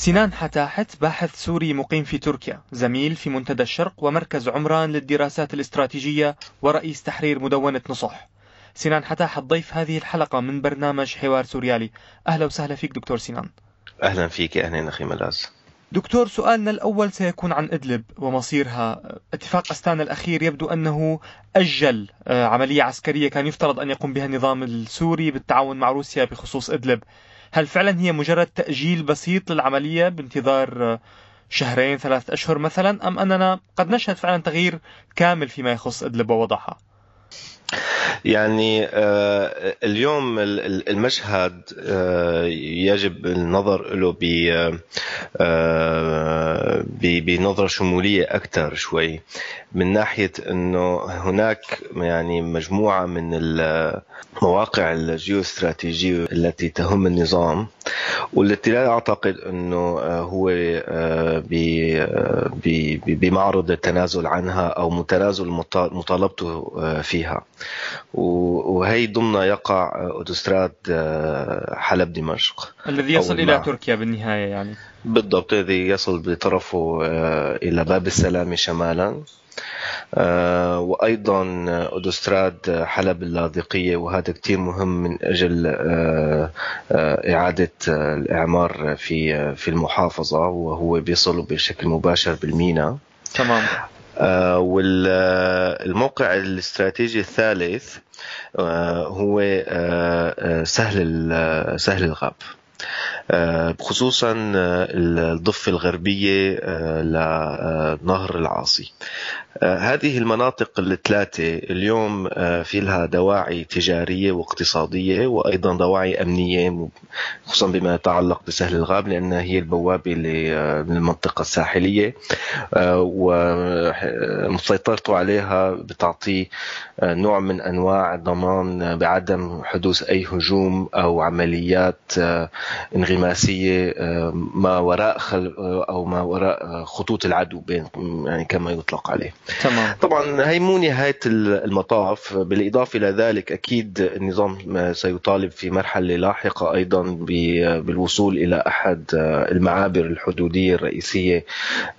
سنان حتاحت باحث سوري مقيم في تركيا زميل في منتدى الشرق ومركز عمران للدراسات الاستراتيجية ورئيس تحرير مدونة نصح. سنان حتاحت ضيف هذه الحلقة من برنامج حوار سوريالي. أهلا وسهلا فيك دكتور سنان. أهلا فيك أهلا أخي ملاز. دكتور سؤالنا الأول سيكون عن إدلب ومصيرها. اتفاق أستانا الأخير يبدو أنه أجل آه، عملية عسكرية كان يفترض أن يقوم بها النظام السوري بالتعاون مع روسيا بخصوص إدلب. هل فعلا هي مجرد تأجيل بسيط للعملية بانتظار شهرين ثلاث أشهر مثلا أم أننا قد نشهد فعلا تغيير كامل فيما يخص إدلب ووضعها؟ يعني آه، اليوم المشهد آه، يجب النظر له بنظرة شمولية أكثر شوي. من ناحية أنه هناك يعني مجموعة من المواقع الجيوستراتيجية التي تهم النظام والتي لا أعتقد أنه آه، هو آه، آه، بمعرض التنازل عنها أو متنازل مطالبته فيها. وهي ضمن يقع أوتوستراد حلب دمشق. الذي يصل إلى تركيا بالنهاية يعني. بالضبط الذي يصل بطرفه إلى باب السلام شمالا. آه، وأيضا اودوستراد حلب اللاذقية وهذا كثير مهم من أجل آه، آه، إعادة الإعمار في في المحافظة وهو بيصل بشكل مباشر بالمينا تمام. والموقع الاستراتيجي الثالث هو سهل سهل الغاب. خصوصا الضفة الغربية لنهر العاصي. آه، هذه المناطق الثلاثة اليوم آه، في لها دواعي تجارية واقتصادية وأيضا دواعي أمنية خصوصا بما يتعلق بسهل الغاب لأنها هي البوابة للمنطقة الساحلية. آه، ومسيطرته عليها بتعطي نوع من أنواع ضمان بعدم حدوث أي هجوم أو عمليات انغماسية ما وراء خل أو ما وراء خطوط العدو يعني كما يطلق عليه تمام. طبعا هي مو نهايه المطاف بالإضافة إلى ذلك أكيد النظام سيطالب في مرحلة لاحقة أيضا بالوصول إلى أحد المعابر الحدودية الرئيسية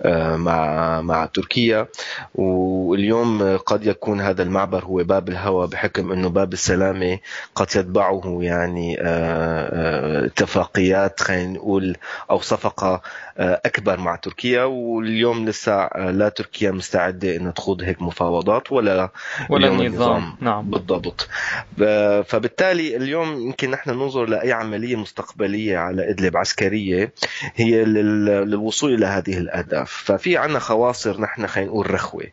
آه، مع مع تركيا واليوم قد يكون هذا المعبر هو باب الهوى بحكم إنه باب السلامة قد يتبعه يعني آه، آه، اتفاقيات خلينا نقول أو صفقة أكبر مع تركيا. واليوم لسه لا تركيا مستعدة ان تخوض هيك مفاوضات ولا ولا النظام. نعم. بالضبط. فبالتالي اليوم يمكن نحن ننظر لأي عملية مستقبلية على إدلب عسكرية هي للوصول إلى هذه الأهداف. ففي عندنا خواصر نحن خلينا نقول رخوة.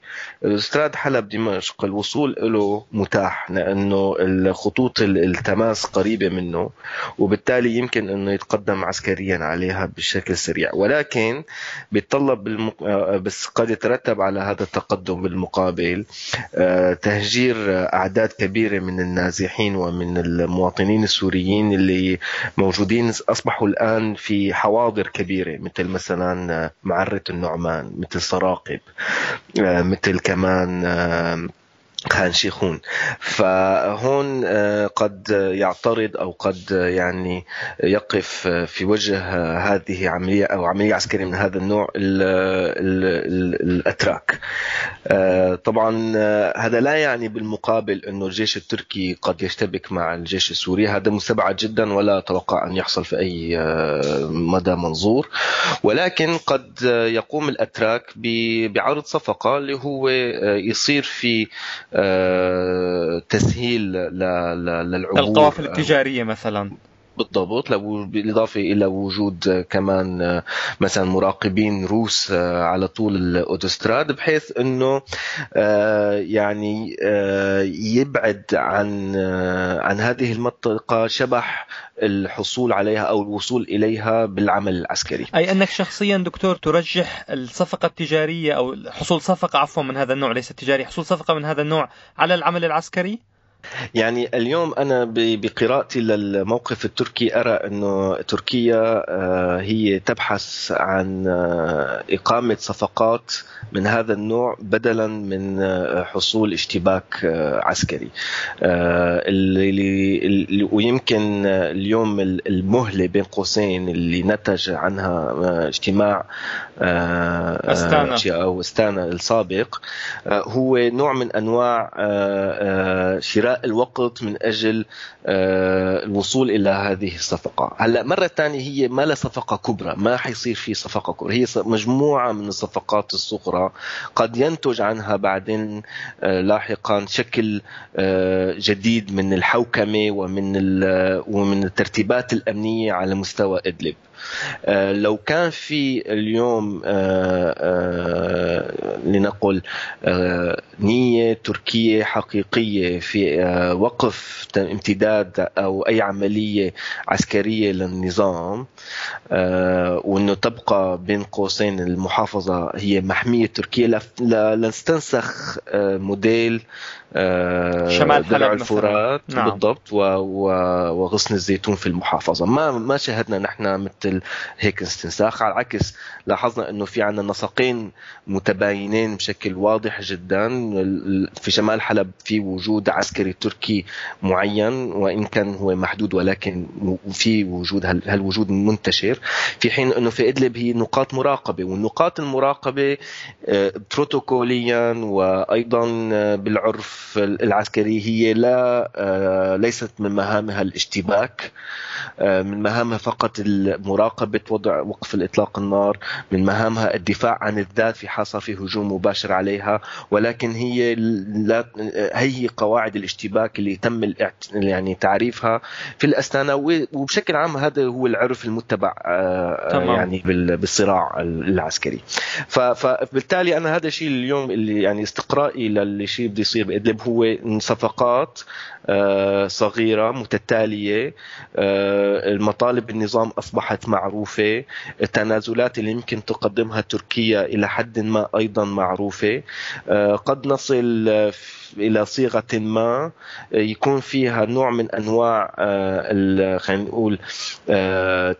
استراد حلب دمشق الوصول له متاح لأنه الخطوط التماس قريبة منه وبالتالي يمكن إنه يتقدم عسكريا عليها بشكل سريع. ولكن بيتطلب بالمق... بس قد يترتب على هذا التقدم بالمقابل آه، تهجير أعداد كبيرة من النازحين ومن المواطنين السوريين اللي موجودين أصبحوا الآن في حواضر كبيرة مثل مثلا معرة النعمان مثل سراقب آه، مثل كمان آه، خان شيخون فهون آه، قد يعترض أو قد يعني يقف في وجه هذه عملية أو عملية عسكرية من هذا النوع الأتراك. آه، طبعا آه، هذا لا يعني بالمقابل أنه الجيش التركي قد يشتبك مع الجيش السوري. هذا مستبعد جدا ولا أتوقع أن يحصل في أي مدى منظور. ولكن قد يقوم الأتراك بعرض صفقة اللي هو يصير في آه، تسهيل للعبور. القوافل التجارية مثلا. بالضبط بالإضافة إلى وجود كمان آه، مثلا مراقبين روس آه، على طول الأوتوستراد بحيث أنه يعني يبعد عن عن هذه المنطقة شبح الحصول عليها أو الوصول إليها بالعمل العسكري. أي أنك شخصيا دكتور ترجح الصفقة التجارية أو حصول صفقة عفوا من هذا النوع ليس التجاري، حصول صفقة من هذا النوع على العمل العسكري؟ يعني اليوم أنا بقراءتي للموقف التركي أرى انه تركيا آه، هي تبحث عن آه، إقامة صفقات من هذا النوع بدلا من آه، حصول اشتباك عسكري. اللي ويمكن اليوم المهلة بين قوسين اللي نتج عنها اجتماع أستانا. أو أستانا السابق هو نوع من أنواع شراء الوقت من أجل آه، الوصول إلى هذه الصفقة. هلأ مرة ثانية هي ما لها صفقة كبرى ما حيصير في صفقة كبرى. هي مجموعة من الصفقات الصغرى قد ينتج عنها بعدين آه، لاحقا شكل آه، جديد من الحوكمة ومن ومن الترتيبات الأمنية على مستوى إدلب. لو كان في اليوم آه، آه، لنقل نية تركية حقيقية في وقف امتداد أو أي عملية عسكرية للنظام وأنه تبقى بين قوسين المحافظة هي محمية تركيا لنستنسخ موديل شمال حلب الفرات نعم. بالضبط وغصن الزيتون في المحافظة ما ما شاهدنا نحن مثل مثل هيك استنساخ على العكس لاحظنا إنه في عندنا نسقين متباينين بشكل واضح جدا. في شمال حلب في وجود عسكري تركي معين وإن كان هو محدود ولكن في وجود هالوجود منتشر. في حين إنه في إدلب هي نقاط مراقبة والنقاط المراقبة آه، بروتوكوليا وأيضا بالعرف العسكري هي لا آه، ليست من مهامها الاشتباك آه، من مهامها فقط مراقبة وضع وقف الإطلاق النار من مهامها الدفاع عن الذات في حال في هجوم مباشر عليها ولكن هي لا هي قواعد الاشتباك اللي تم يعني تعريفها في الأستانة وبشكل عام هذا هو العرف المتبع آه، تمام. يعني بالصراع العسكري فبالتالي أنا هذا الشيء اليوم اللي يعني استقرائي للي شيء بده يصير بإدلب هو صفقات آه، صغيرة متتالية آه، المطالب النظام أصبحت معروفة. التنازلات اللي يمكن تقدمها تركيا إلى حد ما أيضا معروفة. آه، قد نصل إلى صيغة ما يكون فيها نوع من أنواع خلينا نقول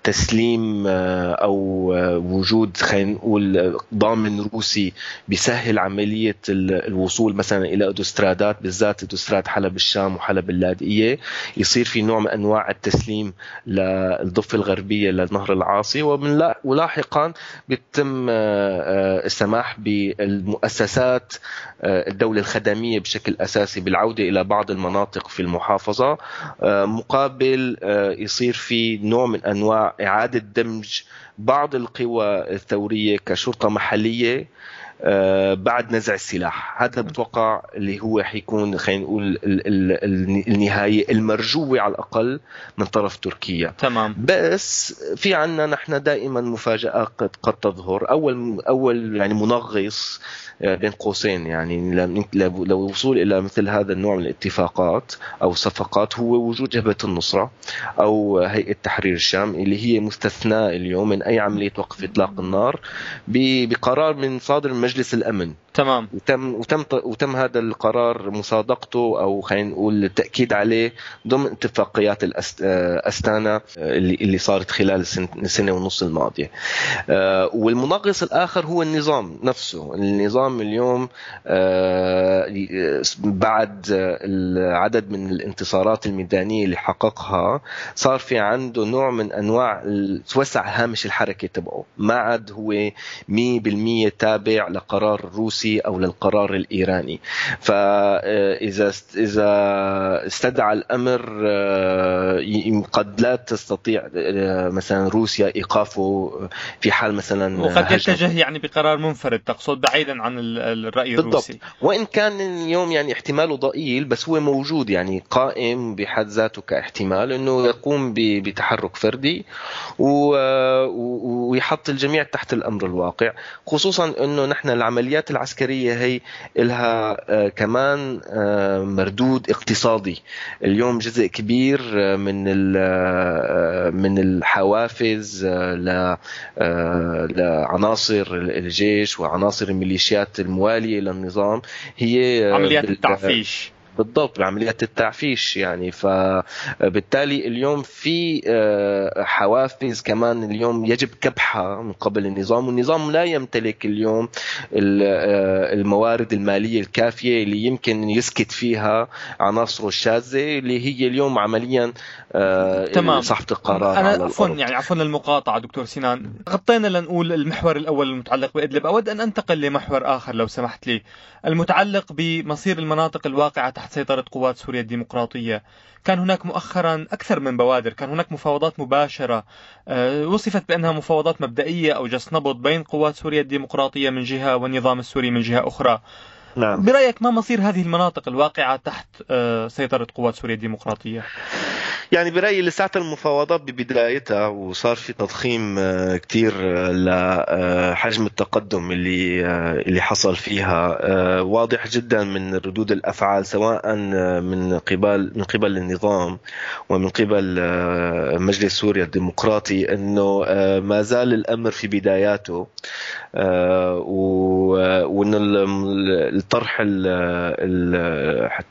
تسليم أو وجود خلينا نقول ضامن روسي بيسهل عملية الوصول مثلا إلى اوتوسترادات بالذات اوتوستراد حلب الشام وحلب اللاذقيه يصير في نوع من أنواع التسليم للضفة الغربية للنهر العاصي ومن ولاحقا بيتم السماح بالمؤسسات الدولة الخدمية بشكل أساسي بالعودة إلى بعض المناطق في المحافظة مقابل يصير في نوع من أنواع إعادة دمج بعض القوى الثورية كشرطة محلية آه، بعد نزع السلاح. هذا بتوقع اللي هو حيكون خلينا نقول النهاية المرجوة على الأقل من طرف تركيا. تمام. بس في عنا نحن دائما مفاجات قد قد تظهر. اول أول يعني منغص آه، بين قوسين. يعني لو وصول إلى مثل هذا النوع من الاتفاقات أو صفقات هو وجود جبهة النصرة أو هيئة تحرير الشام اللي هي مستثناه اليوم من أي عملية وقف إطلاق النار بقرار من صادر مجلس الأمن. تمام. وتم وتم وتم هذا القرار مصادقته أو خلينا نقول التأكيد عليه ضمن اتفاقيات الاستانا اللي اللي صارت خلال السنة ونص الماضية. آه، والمنغص الآخر هو النظام نفسه. النظام اليوم آه، بعد العدد من الانتصارات الميدانية اللي حققها صار في عنده نوع من أنواع توسع هامش الحركة تبعه. ما عاد هو 100% تابع لقرار روسي الروسي أو للقرار الإيراني. فإذا إذا استدعى الأمر آه، قد لا تستطيع آه، مثلا روسيا إيقافه في حال مثلا وقد يتجه يعني بقرار منفرد تقصد بعيدا عن الرأي بالضبط. الروسي. وإن كان اليوم يعني احتماله ضئيل بس هو موجود يعني قائم بحد ذاته كاحتمال إنه يقوم بتحرك فردي ويحط الجميع تحت الأمر الواقع خصوصا إنه نحن العمليات العسكرية العسكرية هي لها آه، كمان آه، مردود اقتصادي. اليوم جزء كبير آه، من من الحوافز لعناصر الجيش وعناصر الميليشيات الموالية للنظام. هي عمليات التعفيش. بالضبط بعمليات التعفيش يعني. فبالتالي اليوم في آه، حوافز كمان اليوم يجب كبحها من قبل النظام. والنظام لا يمتلك اليوم آه، الموارد المالية الكافية اللي يمكن يسكت فيها عناصره الشاذة اللي هي اليوم عمليا آه، تمام. صاحبة القرار أنا عفوا يعني عفوا للمقاطعة دكتور سنان غطينا لنقول المحور الأول المتعلق بإدلب. أود أن أنتقل لمحور آخر لو سمحت لي. المتعلق بمصير المناطق الواقعة تحت سيطرة قوات سوريا الديمقراطية كان هناك مؤخرا أكثر من بوادر كان هناك مفاوضات مباشرة آه، وصفت بأنها مفاوضات مبدئية أو جس نبض بين قوات سوريا الديمقراطية من جهة والنظام السوري من جهة أخرى نعم. برأيك ما مصير هذه المناطق الواقعة تحت آه، سيطرة قوات سوريا الديمقراطية؟ يعني برأيي لساعة المفاوضات ببدايتها وصار في تضخيم آه، كثير آه، لحجم التقدم اللي اللي حصل فيها. واضح جدا من ردود الأفعال سواء من قبل من قبل النظام ومن قبل مجلس سوريا الديمقراطي إنه ما زال الأمر في بداياته. وإن الطرح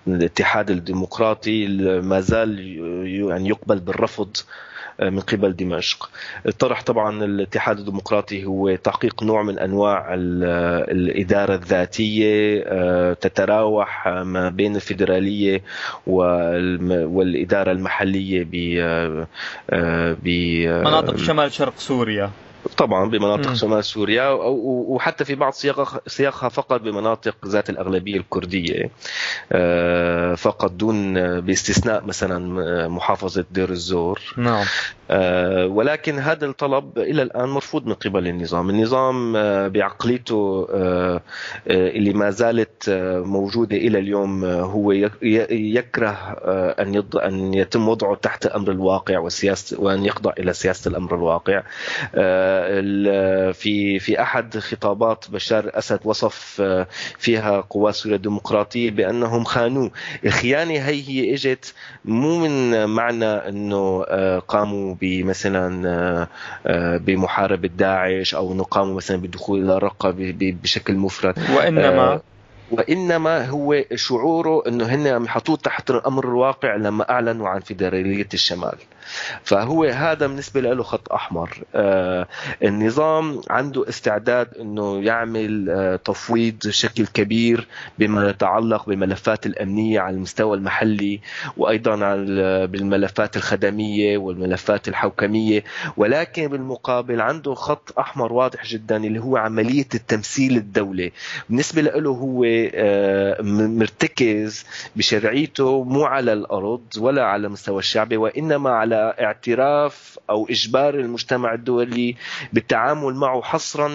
الاتحاد الديمقراطي ما زال يعني يقبل بالرفض آه، من قبل دمشق. الطرح طبعا الاتحاد الديمقراطي هو تحقيق نوع من أنواع الإدارة الذاتية آه، تتراوح ما بين الفيدرالية والإدارة المحلية ب آه، مناطق شمال شرق سوريا. طبعا بمناطق شمال سوريا وحتى في بعض سياقها سياقها فقط بمناطق ذات الأغلبية الكردية. آه، فقط دون باستثناء مثلا محافظة دير الزور. نعم. آه، ولكن هذا الطلب إلى الآن مرفوض من قبل النظام، النظام آه، بعقليته اللي ما زالت موجودة إلى اليوم هو يكره أن أن يتم وضعه تحت أمر الواقع والسياسة وأن يخضع إلى سياسة الأمر الواقع. في في أحد خطابات بشار الاسد وصف آه، فيها قوات سوريا الديمقراطية بأنهم خانوه، الخيانه هي هي إجت مو من معنى إنه آه، قاموا بمثلا آه، بمحاربة داعش أو انه قاموا مثلا بالدخول إلى الرقه بشكل مفرط. وإنما وإنما هو شعوره إنه هن عم يحطوه تحت أمر الواقع لما أعلنوا عن فيدرالية الشمال. فهو هذا بالنسبة له خط أحمر. آه النظام عنده استعداد إنه يعمل آه تفويض بشكل كبير بما يتعلق بالملفات الأمنية على المستوى المحلي وأيضا على بالملفات الخدمية والملفات الحوكمية. ولكن بالمقابل عنده خط أحمر واضح جدا اللي هو عملية التمثيل الدولي. بالنسبة له هو مرتكز بشرعيته مو على الأرض ولا على المستوى الشعبي وإنما على اعتراف أو إجبار المجتمع الدولي بالتعامل معه حصرا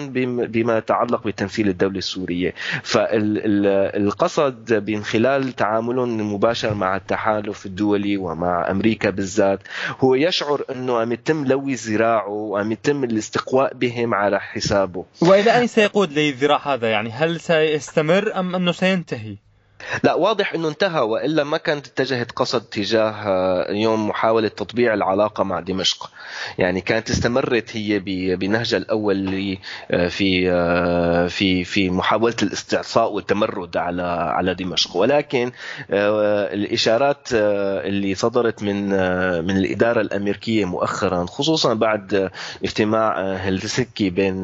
بما يتعلق بتمثيل الدولة السورية. فالقصد من خلال تعاملهم المباشر مع التحالف الدولي ومع أمريكا بالذات هو يشعر إنه عم يتم لوي ذراعه وعم يتم الاستقواء بهم على حسابه. وإلى أين سيقود لي الذراع هذا؟ يعني هل سيستمر أم أنه سينتهي. لا واضح إنه انتهى وإلا ما كانت اتجهت قصد تجاه آه، يوم محاولة تطبيع العلاقة مع دمشق. يعني كانت استمرت هي بنهجها الأول آه، في آه، في في محاولة الاستعصاء والتمرد على على دمشق. ولكن الإشارات اللي صدرت من من الإدارة الأمريكية مؤخرا خصوصا بعد اجتماع هلسنكي بين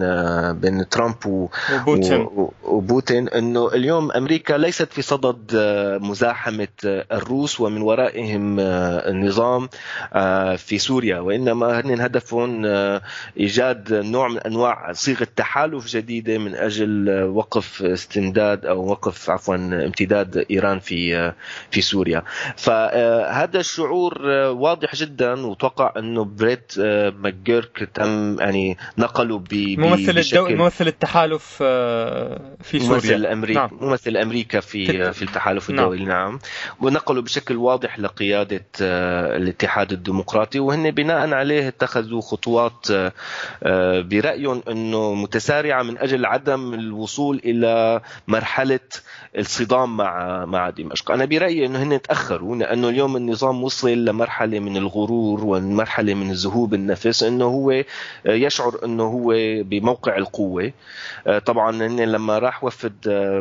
بين ترامب وبوتين. وبوتين إنه اليوم أمريكا ليست في صدد صدد آه، مزاحمة آه، الروس ومن ورائهم آه، النظام في سوريا. وإنما هن هدفهم إيجاد نوع من أنواع صيغة تحالف جديدة من أجل وقف استمداد أو وقف عفوا امتداد إيران في في سوريا. فهذا الشعور واضح جدا وتوقع أنه بريت ماجيرك تم يعني نقله ب ممثل الدو... ممثل التحالف في سوريا. ممثل أمريكا نعم. ممثل أمريكا في في التحالف نعم. الدولي نعم, نعم. ونقلوا بشكل واضح لقيادة آه، الاتحاد الديمقراطي وهن بناء عليه اتخذوا خطوات آه، آه، برأيهم أنه متسارعة من أجل عدم الوصول إلى مرحلة الصدام مع مع دمشق أنا برأيي أنه هن تأخروا لأنه اليوم النظام وصل لمرحلة من الغرور ومرحلة من الذهوب النفس أنه هو يشعر أنه هو بموقع القوة طبعا هن لما راح وفد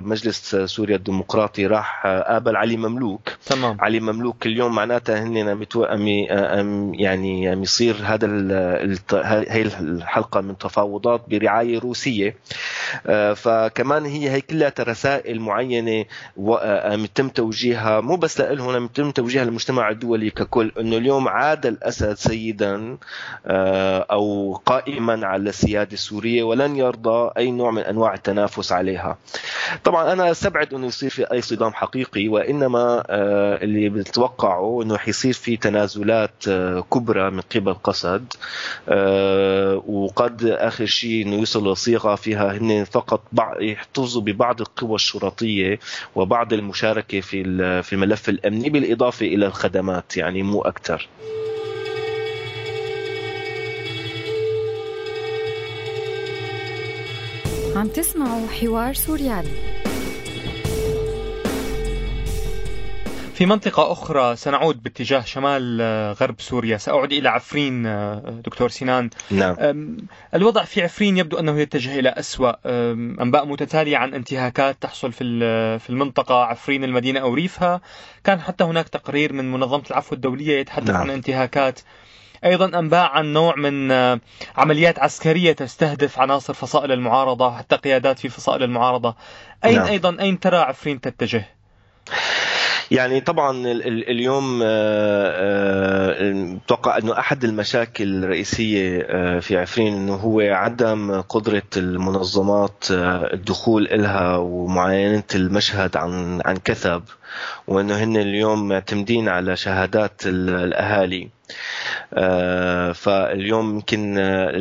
مجلس سوريا الديمقراطي الاماراتي راح قابل علي مملوك. تمام. علي مملوك اليوم معناتها هن يعني عم يصير هذا هي الحلقة من تفاوضات برعاية روسية. فكمان هي هي كلها رسائل معينة عم يتم توجيهها. مو بس لهم عم يتم توجيهها للمجتمع الدولي ككل إنه اليوم عاد الأسد سيدا أو قائما على السيادة السورية ولن يرضى أي نوع من أنواع التنافس عليها. طبعا أنا أستبعد إنه يصير في أي صدام حقيقي وإنما آه، اللي بتوقعه إنه حيصير في تنازلات آه، كبرى من قبل قسد آه، وقد آخر شيء إنه يوصلوا لصيغة فيها هن فقط يحتفظوا ببعض القوى الشرطية وبعض المشاركة في في الملف الأمني بالإضافة إلى الخدمات يعني مو أكثر. عم تسمعوا حوار سوريالي في منطقة أخرى سنعود باتجاه شمال آه، غرب سوريا. سأعود إلى عفرين آه، دكتور سنان نعم. الوضع في عفرين يبدو أنه يتجه إلى أسوأ. أنباء متتالية عن انتهاكات تحصل في في المنطقة عفرين المدينة أو ريفها كان حتى هناك تقرير من منظمة العفو الدولية يتحدث نعم. عن انتهاكات. أيضا أنباء عن نوع من آه، عمليات عسكرية تستهدف عناصر فصائل المعارضة حتى قيادات في فصائل المعارضة. أين نعم. أيضا أين ترى عفرين تتجه؟ يعني طبعا اليوم أتوقع آه، آه، إنه أحد المشاكل الرئيسية في عفرين إنه هو عدم قدرة المنظمات الدخول لها ومعاينة المشهد عن عن كثب وإنه هن اليوم معتمدين على شهادات الأهالي. آه، فاليوم يمكن آه،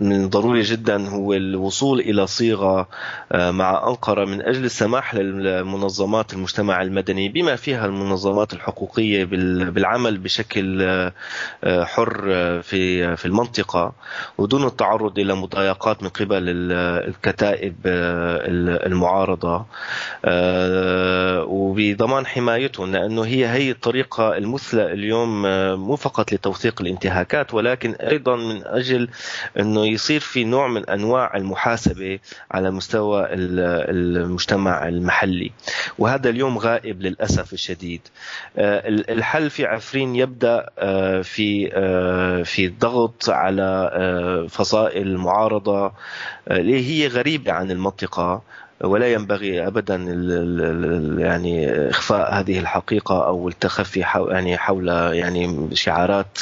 من ضروري جدا هو الوصول إلى صيغة آه، مع أنقرة من أجل السماح للمنظمات المجتمع المدني بما فيها المنظمات الحقوقية بالعمل بشكل حر في في المنطقة ودون التعرض إلى مضايقات من قبل الكتائب المعارضة وبضمان حمايتهم لأنه هي هي الطريقة المثلى اليوم مو فقط لتوثيق الانتهاكات ولكن أيضا من أجل أنه يصير في نوع من أنواع المحاسبة على مستوى المجتمع المحلي. وهذا اليوم غائب للأسف الشديد. آه، الحل في عفرين يبدأ آه، في آه، في الضغط على فصائل المعارضة اللي هي غريبة عن المنطقة. ولا ينبغي ابدا يعني إخفاء هذه الحقيقة أو التخفي حول يعني حول يعني شعارات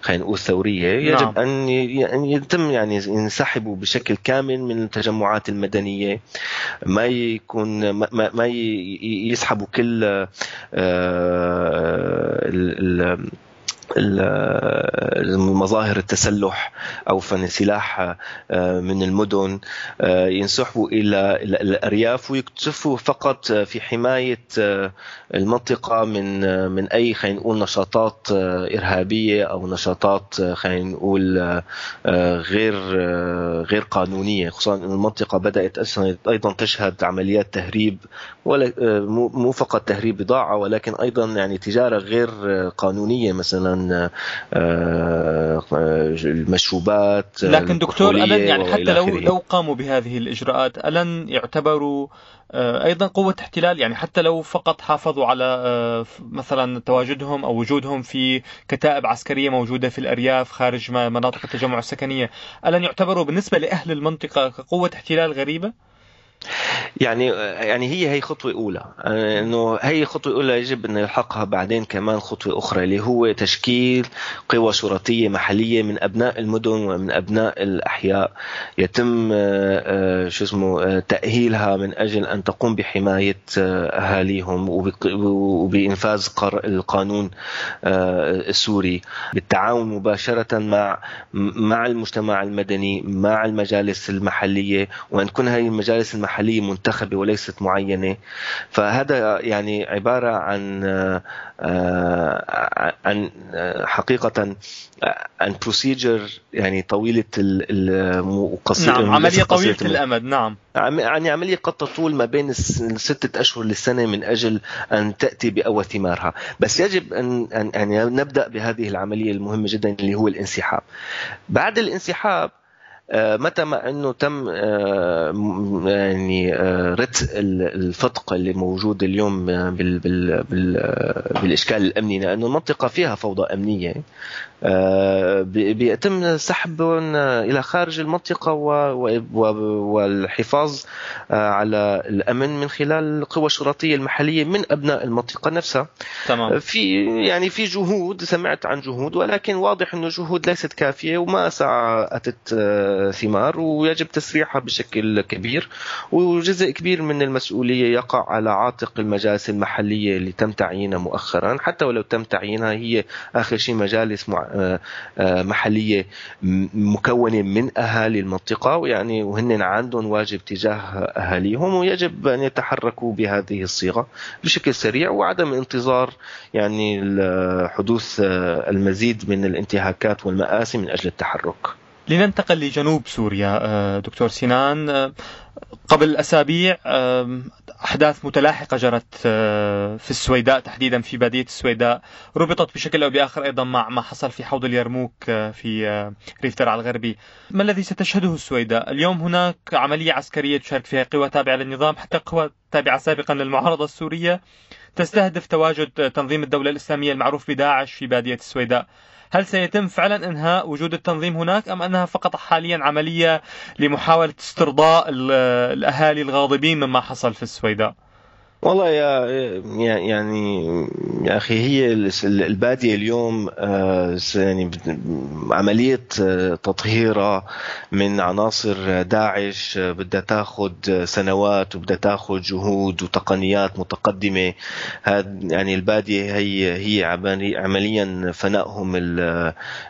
خلينا نقول ثورية. يجب نعم. ان ان يتم يعني ينسحبوا بشكل كامل من التجمعات المدنية. ما يكون ما, ما يسحبوا كل آه، مظاهر التسلح. أو فن سلاح آه، من المدن آه، ينسحبوا إلى الأرياف ويكتفوا فقط في حماية آه، المنطقة من من أي خلينا نقول نشاطات إرهابية أو نشاطات خلينا نقول غير غير قانونية. خصوصا إن المنطقة بدأت أيضا تشهد عمليات تهريب ولا مو فقط تهريب بضاعه ولكن أيضا يعني تجارة غير قانونية مثلا آه، المشروبات لكن دكتور ألن يعني حتى لو لو قاموا بهذه الإجراءات ألن يعتبروا آه، أيضا قوة احتلال؟ يعني حتى لو فقط حافظوا على آه، مثلا تواجدهم أو وجودهم في كتائب عسكرية موجودة في الأرياف خارج مناطق التجمع السكنية ألن يعتبروا بالنسبة لأهل المنطقة كقوة احتلال غريبة؟ يعني يعني هي هي خطوة أولى. إنه هي خطوة أولى يجب أن يلحقها بعدين كمان خطوة أخرى اللي هو تشكيل قوى شرطية محلية من أبناء المدن ومن أبناء الأحياء. يتم آه، شو اسمه آه، تأهيلها من أجل أن تقوم بحماية آه، أهاليهم وبإنفاذ القانون السوري. بالتعاون مباشرة مع مع المجتمع المدني مع المجالس المحلية. وأن تكون هذه المجالس المحليه منتخبه وليست معينة. فهذا يعني عبارة عن آه، عن آه، حقيقة عن بروسيجر يعني طويلة وقصيره نعم عملية طويلة الأمد نعم. يعني عملية قد تطول ما بين الستة أشهر للسنه من أجل أن تأتي بأول ثمارها. بس يجب أن أن يعني نبدأ بهذه العملية المهمة جدا اللي هو الانسحاب. بعد الانسحاب متى ما إنه تم يعني رتق الفتق اللي موجود اليوم بال بال بال بالإشكال الأمني لأنه المنطقة فيها فوضى أمنية. بيتم سحبهم إلى خارج المنطقة والحفاظ على الأمن من خلال القوى الشرطيه المحلية من أبناء المنطقة نفسها. تمام. في يعني في جهود سمعت عن جهود ولكن واضح إنه جهود ليست كافية وما اتت ثمار ويجب تسريحها بشكل كبير وجزء كبير من المسؤولية يقع على عاتق المجالس المحلية اللي تم تعيينها مؤخرا حتى ولو تم تعيينها هي آخر شيء مجالس محلية مكونة من أهالي المنطقة ويعني وهن عندهم واجب تجاه أهاليهم ويجب أن يتحركوا بهذه الصيغة بشكل سريع وعدم انتظار يعني حدوث المزيد من الانتهاكات والمآسي من أجل التحرك. لننتقل لجنوب سوريا آه، دكتور سنان آه، قبل أسابيع أحداث متلاحقة جرت آه، في السويداء تحديدا في بادية السويداء ربطت بشكل أو بآخر أيضا مع ما حصل في حوض اليرموك في ريف درع الغربي. ما الذي ستشهده السويداء؟ اليوم هناك عملية عسكرية تشارك فيها قوى تابعة للنظام حتى قوى تابعة سابقا للمعارضة السورية تستهدف تواجد تنظيم الدولة الإسلامية المعروف بداعش في بادية السويداء. هل سيتم فعلا إنهاء وجود التنظيم هناك أم أنها فقط حاليا عملية لمحاولة استرضاء الأهالي الغاضبين مما حصل في السويداء؟ والله يا يعني يا أخي هي البادية اليوم آه، يعني عملية آه، تطهيرها من عناصر داعش آه، بدها تاخذ سنوات وبدها تاخذ جهود وتقنيات متقدمة. هذا يعني البادية هي هي عمليا فنائهم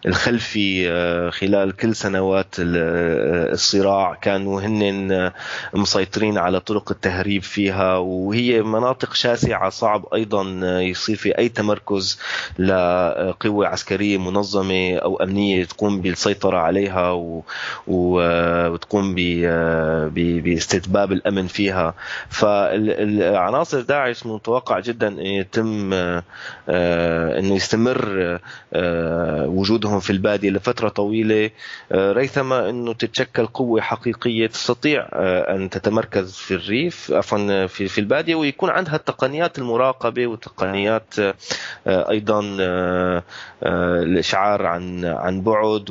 الخلفي خلال كل سنوات الصراع. كانوا هن مسيطرين على طرق التهريب فيها وهي مناطق شاسعة صعب أيضا يصير في أي تمركز لقوة عسكرية منظمة أو أمنية تقوم بالسيطرة عليها وتقوم باستتباب الأمن فيها. فالعناصر داعش متوقع جدا أن يتم أنه يستمر وجودهم في البادية لفترة طويلة. ريثما أنه تتشكل قوة حقيقية تستطيع أن تتمركز في الريف عفوا في البادية ويكون عندها تقنيات المراقبة وتقنيات آه، أيضا آه، آه، الإشعار عن عن بعد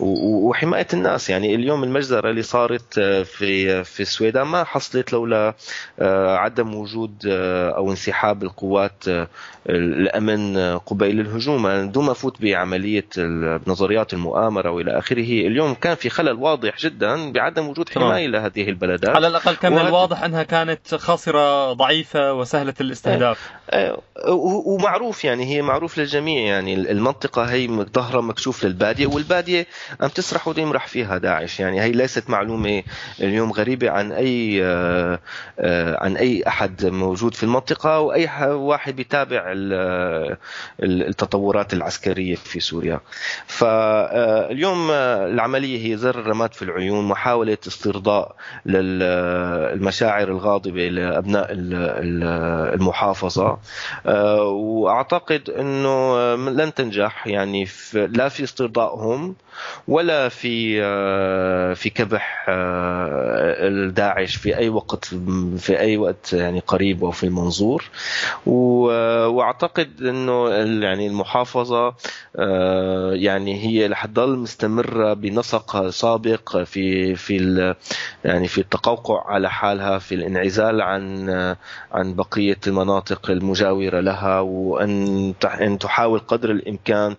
وحماية الناس. يعني اليوم المجزرة اللي صارت في في السويدان ما حصلت لولا عدم وجود أو انسحاب القوات الأمن قبيل الهجوم. دون ما أفوت بعملية نظريات المؤامرة وإلى آخره اليوم كان في خلل واضح جدا بعدم وجود حماية لهذه البلدات. على الأقل كان من الواضح أنها كانت خاسره ضعيفة وسهلة الاستهداف. أه، أه، ومعروف يعني هي معروف للجميع يعني. المنطقة هي ظهرها مكشوف للبادية والبادية عم تسرح ويمرح فيها داعش يعني. هي ليست معلومة اليوم غريبة عن أي أه، عن أي أحد موجود في المنطقة واي واحد بيتابع التطورات العسكرية في سوريا. فاليوم العملية هي زر الرماد في العيون محاولة استرضاء للمشاعر الغاضبة لابناء المحافظة. وأعتقد إنه لن تنجح يعني لا في استرضائهم ولا في في كبح الداعش في أي وقت في أي وقت يعني قريب أو في المنظور. وأعتقد إنه يعني المحافظة آه، يعني هي رح تضل مستمرة بنسق سابق في في يعني في التقوقع على حالها في الانعزال عن عن بقية المناطق المجاورة لها وأن أن تحاول قدر الإمكان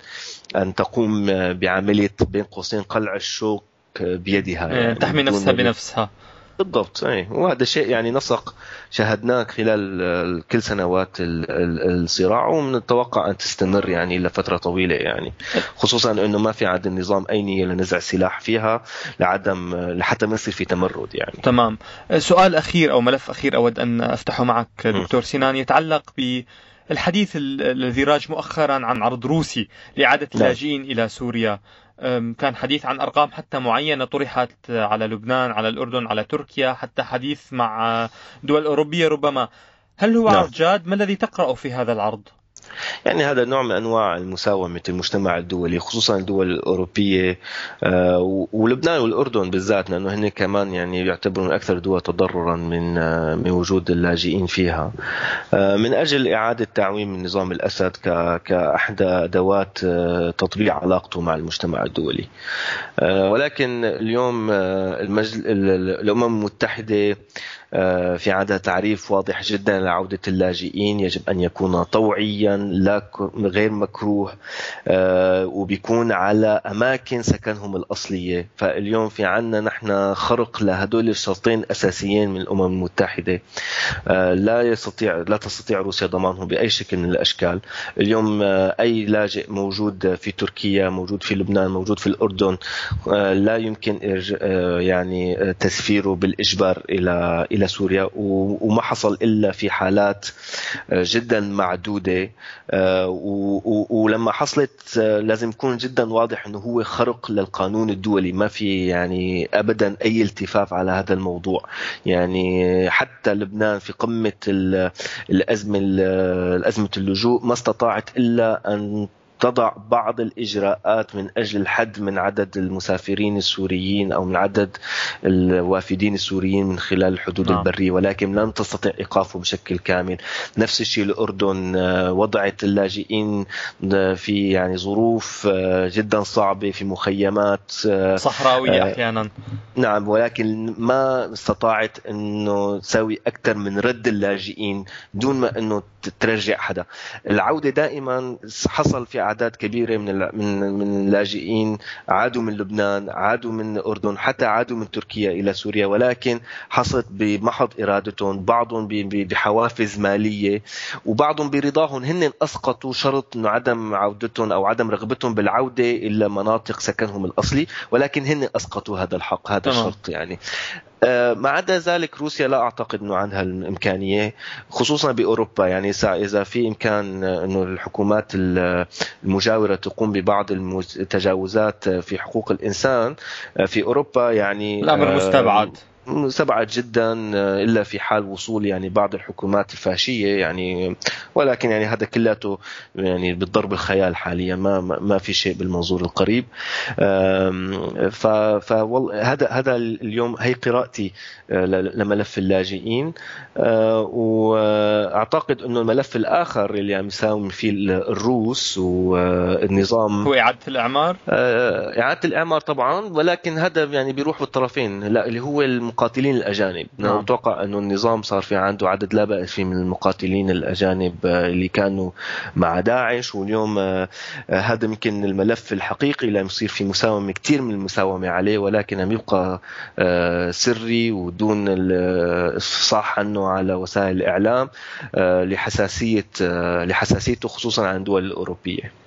أن تقوم بعملية بين قوسين قلع الشوك بيدها. يعني تحمي نفسها بنفسها. بالضبط أي. وهذا شيء يعني نسق شاهدناه خلال كل سنوات الصراع ومنتوقع أن تستمر يعني لفترة طويلة يعني. خصوصا إنه ما في عند النظام أي نية لنزع السلاح فيها لعدم لحتى ما يصير في تمرد يعني. تمام. سؤال أخير أو ملف أخير أود أن أفتحه معك دكتور سنان يتعلق ب الحديث الذي راج مؤخرا عن عرض روسي لإعادة نعم. اللاجئين إلى سوريا. كان حديث عن أرقام حتى معينة طرحت على لبنان على الأردن على تركيا حتى حديث مع دول أوروبية ربما هل هو نعم. عرض جاد ما الذي تقرأه في هذا العرض؟ يعني هذا نوع من أنواع المساومة المجتمع الدولي خصوصا الدول الأوروبية ولبنان والأردن بالذات لأنه هن كمان يعني يعتبرون أكثر دول تضررا من من وجود اللاجئين فيها من أجل إعادة تعويم النظام الأسد كأحدى أدوات تطبيع علاقته مع المجتمع الدولي ولكن اليوم. الأمم المتحدة آه، في عندها تعريف واضح جدا لعودة اللاجئين يجب أن يكون طوعيا لا غير مكروه آه، وبيكون على أماكن سكنهم الأصلية. فاليوم في عنا نحن خرق لهدول الشرطين أساسيين من الأمم المتحدة. آه، لا يستطيع لا تستطيع روسيا ضمانهم بأي شكل من الأشكال. اليوم أي لاجئ موجود في تركيا موجود في لبنان موجود في الأردن لا يمكن يعني تسفيره بالإجبار إلى إلى سوريا وما حصل إلا في حالات آه، جدا معدودة آه، ولما حصلت آه، لازم يكون جدا واضح إنه هو خرق للقانون الدولي. ما في يعني ابدا أي التفاف على هذا الموضوع. يعني حتى لبنان في قمة الأزمة الأزمة اللجوء ما استطاعت إلا أن تضع بعض الإجراءات من أجل الحد من عدد المسافرين السوريين أو من عدد الوافدين السوريين من خلال الحدود نعم. البرية ولكن لم تستطع إيقافه بشكل كامل. نفس الشيء الأردن آه، وضعت اللاجئين آه، في يعني ظروف آه، جدا صعبة في مخيمات صحراوية أحيانا. نعم ولكن ما استطاعت أنه تسوي أكثر من رد اللاجئين دون ما أنه ترجع حدا. العودة دائما حصل في اعداد كبيرة من من من اللاجئين عادوا من لبنان عادوا من الاردن حتى عادوا من تركيا إلى سوريا ولكن حصلت بمحض إرادتهم بعضهم بحوافز مالية وبعضهم برضاهم هن أسقطوا شرط إنه عدم عودتهم أو عدم رغبتهم بالعودة إلى مناطق سكنهم الأصلي ولكن هن أسقطوا هذا الحق هذا الشرط يعني. ما عدا ذلك روسيا لا أعتقد إنه عندها الإمكانية خصوصا بأوروبا. يعني اذا في إمكان إنه الحكومات المجاورة تقوم ببعض التجاوزات في حقوق الإنسان آه، في أوروبا يعني الامر مستبعد مستبعد جدا آه، إلا في حال وصول يعني بعض الحكومات الفاشية يعني ولكن يعني هذا كلياته يعني بالضرب الخيال حاليا ما ما في شيء بالمنظور القريب. ف هذا هذا اليوم هي قراءتي آه، لملف اللاجئين. آه، وأعتقد إنه الملف الآخر اللي عم يساوم فيه الروس والنظام هو إعادة الإعمار؟ إعادة الإعمار طبعا ولكن هذا يعني بيروح بالطرفين لا اللي هو المقاتلين الأجانب. نعم. نتوقع أنه النظام صار في عنده عدد لا بأس فيه من المقاتلين الأجانب آه، اللي كانوا مع داعش. واليوم آه، آه، هذا يمكن الملف الحقيقي اللي يصير في مساومة كثير من المساومة عليه. ولكن عم يبقى سري ودون الافصاح عنه على وسائل الإعلام لحساسية لحساسيته خصوصا عن الدول الأوروبية.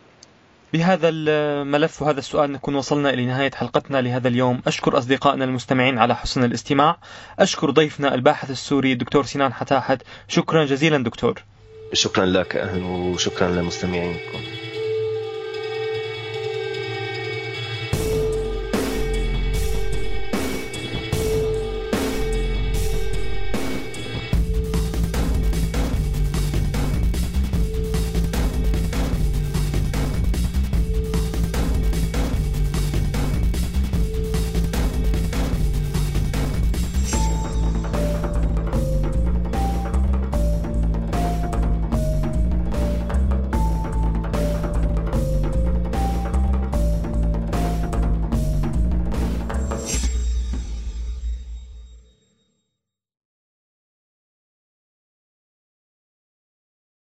بهذا الملف وهذا السؤال نكون وصلنا إلى نهاية حلقتنا لهذا اليوم. أشكر أصدقائنا المستمعين على حسن الاستماع. أشكر ضيفنا الباحث السوري دكتور سنان حتاحت. شكرا جزيلا دكتور. شكرا لك وشكرا لمستمعينكم.